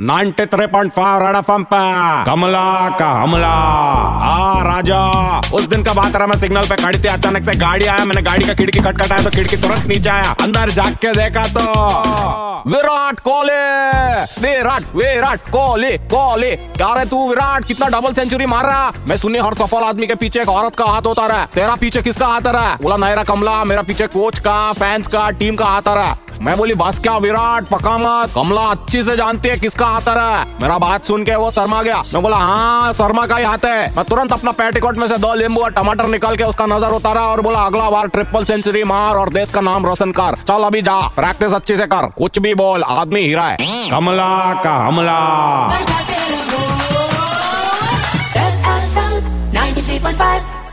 93.5 red FM पे। कमला का हमला। आ, राजा, उस दिन का बात रहा, मैं सिग्नल पे खड़ी थी, अचानक से गाड़ी आया, मैंने गाड़ी का खिड़की खटखटाया तो खिड़की तुरंत नीचे आया। अंदर जाग के देखा तो विराट कोहली, विराट विराट कोहली कोहली। क्या रे तू, विराट, कितना डबल सेंचुरी मार रहा? मैं सुनी हर सफल आदमी के पीछे एक औरत का हाथ होता रहा। तेरा पीछे किसका हाथ रहा? है बोला नायरा कमला, मेरा पीछे कोच का फैंस का टीम का हाथ रहा मैं बोली, बस क्या विराट, पका मत। कमला अच्छी से जानती है किसका हाथ रहा है। मेरा बात सुन के वो शर्मा गया। मैं बोला हाँ शर्मा का ही हाथ है। मैं तुरंत अपना पेटिकोट में से दो नींबू और टमाटर निकाल के उसका नज़र उतारा और बोला, अगला बार ट्रिपल सेंचुरी मार और देश का नाम रोशन कर। चल अभी जा, प्रैक्टिस अच्छी से कर। कुछ भी बोल, आदमी हीरा है। कमला का हमला। 93.5